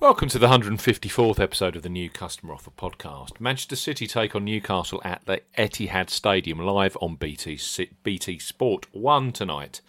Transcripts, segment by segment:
Welcome to the 154th episode of the New Customer Offer podcast. Manchester City take on Newcastle at the Etihad Stadium live on BT, BT Sport 1 tonight.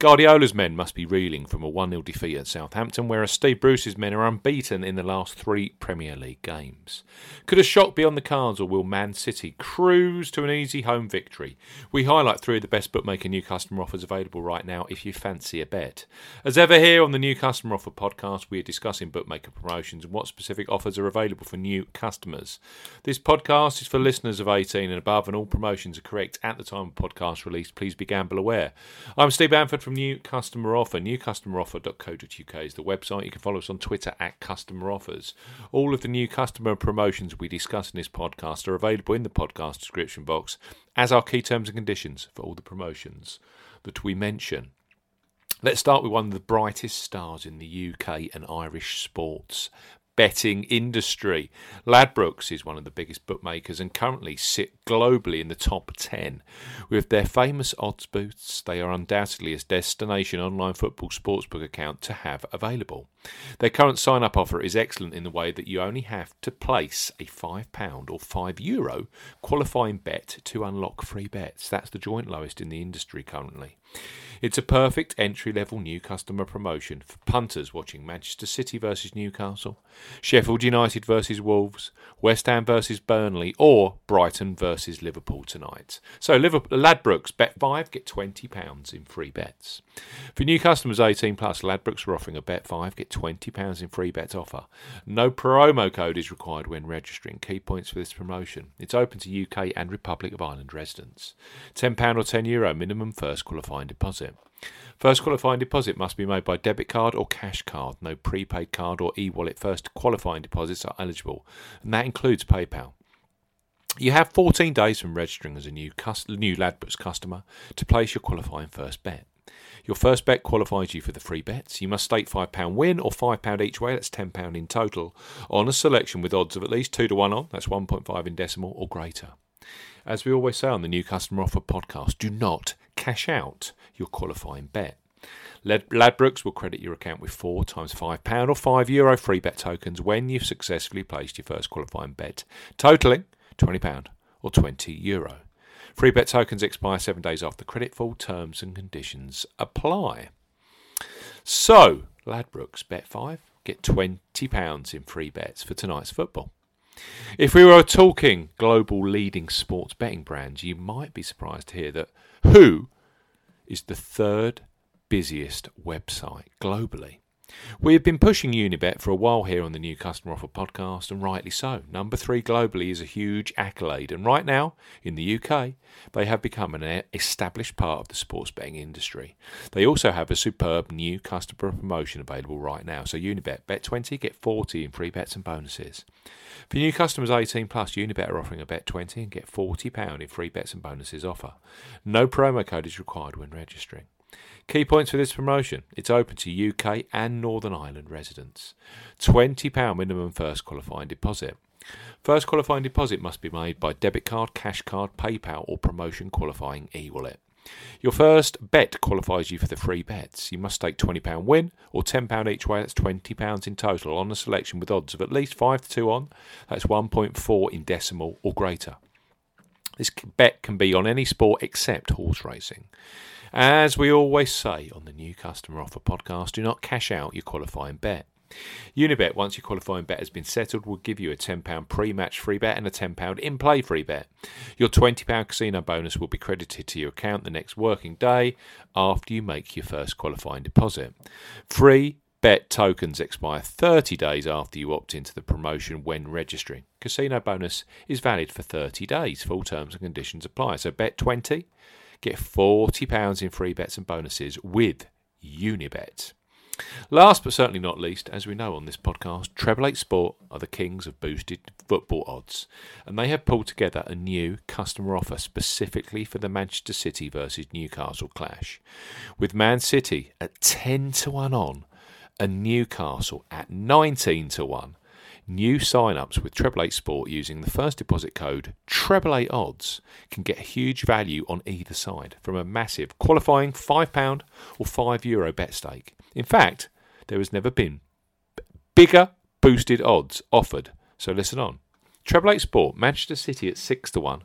Guardiola's men must be reeling from a 1 0 defeat at Southampton, whereas Steve Bruce's men are unbeaten in the last three Premier League games. Could a shock be on the cards, or will Man City cruise to an easy home victory? We highlight three of the best bookmaker new customer offers available right now if you fancy a bet. As ever, here on the New Customer Offer podcast, we are discussing bookmaker promotions and what specific offers are available for new customers. This podcast is for listeners of 18 and above, and all promotions are correct at the time of podcast release. Please be gamble aware. I'm Steve Bamford from New Customer Offer. NewCustomerOffer.co.uk is the website. You can follow us on Twitter at Customer Offers. All of the new customer promotions we discuss in this podcast are available in the podcast description box, as are key terms and conditions for all the promotions that we mention. Let's start with one of the brightest stars in the UK and Irish sports betting industry. Ladbrokes is one of the biggest bookmakers and currently sit globally in the top 10. With their famous odds boosts, they are undoubtedly a destination online football sportsbook account to have available. Their current sign up offer is excellent in the way that you only have to place a £5 or €5 Euro qualifying bet to unlock free bets. That's the joint lowest in the industry currently. It's a perfect entry level new customer promotion for punters watching Manchester City versus Newcastle, Sheffield United versus Wolves, West Ham versus Burnley, or Brighton versus Liverpool tonight. So, Liverpool, Ladbrokes, bet 5, get £20 in free bets. For new customers 18 plus, Ladbrokes are offering a bet 5, get £20 in free bets offer. No promo code is required when registering. Key points for this promotion. It's open to UK and Republic of Ireland residents. £10 or €10 Euro minimum first qualifying deposit. First qualifying deposit must be made by debit card or cash card. No prepaid card or e wallet first qualifying deposits are eligible, and that includes PayPal. You have 14 days from registering as a new, new Ladbrokes customer to place your qualifying first bet. Your first bet qualifies you for the free bets. You must stake £5 win or £5 each way, that's £10 in total, on a selection with odds of at least 2 to 1 on, that's 1.5 in decimal or greater. As we always say on the New Customer Offer podcast, do not cash out your qualifying bet. Ladbrokes will credit your account with four times £5 or €5 Euro free bet tokens when you've successfully placed your first qualifying bet, totaling £20 or €20. Free bet tokens expire seven days after credit. Full terms and conditions apply. So, Ladbrokes, bet five, get £20 in free bets for tonight's football. If we were talking global leading sports betting brands, you might be surprised to hear that Who is the third busiest website globally. We have been pushing Unibet for a while here on the New Customer Offer podcast, and rightly so. Number three globally is a huge accolade, and right now, in the UK, they have become an established part of the sports betting industry. They also have a superb new customer promotion available right now. So, Unibet, bet 20, get 40 in free bets and bonuses. For new customers 18 plus, Unibet are offering a bet 20 and get £40 in free bets and bonuses offer. No promo code is required when registering. Key points for this promotion it's open to UK and Northern Ireland residents. £20 minimum first qualifying deposit. First qualifying deposit must be made by debit card, cash card, PayPal, or promotion qualifying e wallet. Your first bet qualifies you for the free bets. You must stake £20 win or £10 each way, that's £20 in total, on a selection with odds of at least 5 to 2 on, that's 1.4 in decimal or greater. This bet can be on any sport except horse racing. As we always say on the New Customer Offer podcast, do not cash out your qualifying bet. Unibet, once your qualifying bet has been settled, will give you a £10 pre match free bet and a £10 in play free bet. Your £20 casino bonus will be credited to your account the next working day after you make your first qualifying deposit. Free bet tokens expire 30 days after you opt into the promotion when registering. Casino bonus is valid for 30 days. Full terms and conditions apply. So bet 20 Get £40 in free bets and bonuses with Unibet. Last but certainly not least, as we know on this podcast, Treble 8 Sport are the kings of boosted football odds, and they have pulled together a new customer offer specifically for the Manchester City versus Newcastle clash. With Man City at 10 to 1 on and Newcastle at 19 to 1, New sign-ups with Treble 8 Sport using the first deposit code Treble 8 Odds can get huge value on either side from a massive qualifying £5 or €5 Euro bet stake. In fact, there has never been bigger boosted odds offered. So listen on. Treble eight Sport, Manchester City at six to one,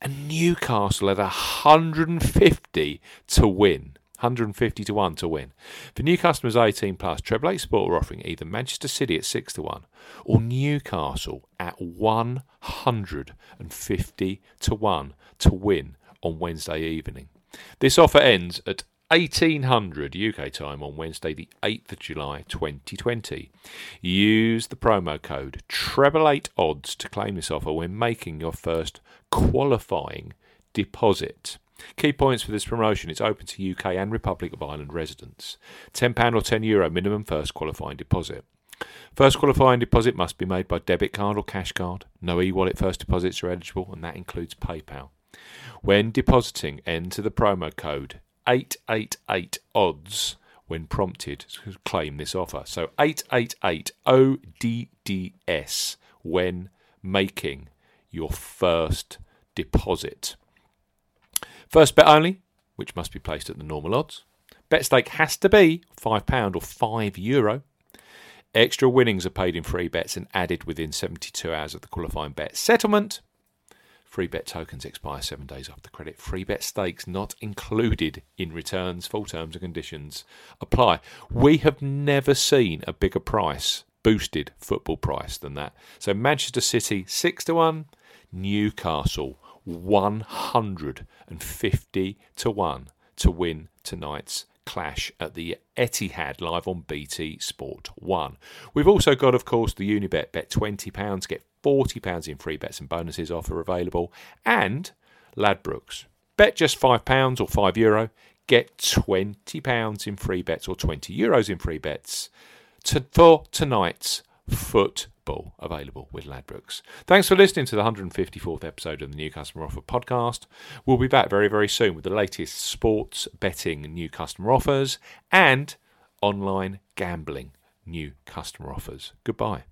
and Newcastle at 150 to win. 150 to 1 to win. For new customers 18 plus, Treble 8 Sport are offering either Manchester City at 6 to 1 or Newcastle at 150 to 1 to win on Wednesday evening. This offer ends at 1800 UK time on Wednesday, the 8th of July 2020. Use the promo code treble8 odds to claim this offer when making your first qualifying deposit. Key points for this promotion it's open to UK and Republic of Ireland residents. £10 or €10 Euro minimum first qualifying deposit. First qualifying deposit must be made by debit card or cash card. No e wallet first deposits are eligible, and that includes PayPal. When depositing, enter the promo code 888 odds when prompted to claim this offer. So 888 ODDS when making your first deposit. First bet only, which must be placed at the normal odds. Bet stake has to be £5 or €5. Euro. Extra winnings are paid in free bets and added within 72 hours of the qualifying bet settlement. Free bet tokens expire seven days after credit. Free bet stakes not included in returns. Full terms and conditions apply. We have never seen a bigger price, boosted football price than that. So Manchester City six to one, Newcastle 150 to 1 to win tonight's clash at the Etihad live on BT Sport 1. We've also got, of course, the Unibet bet £20, get £40 in free bets and bonuses offer available, and Ladbrokes. Bet just £5 or €5, Euro, get £20 in free bets or €20 Euros in free bets to, for tonight's foot Bull available with Ladbrokes. Thanks for listening to the 154th episode of the New Customer Offer podcast. We'll be back very, very soon with the latest sports betting new customer offers and online gambling new customer offers. Goodbye.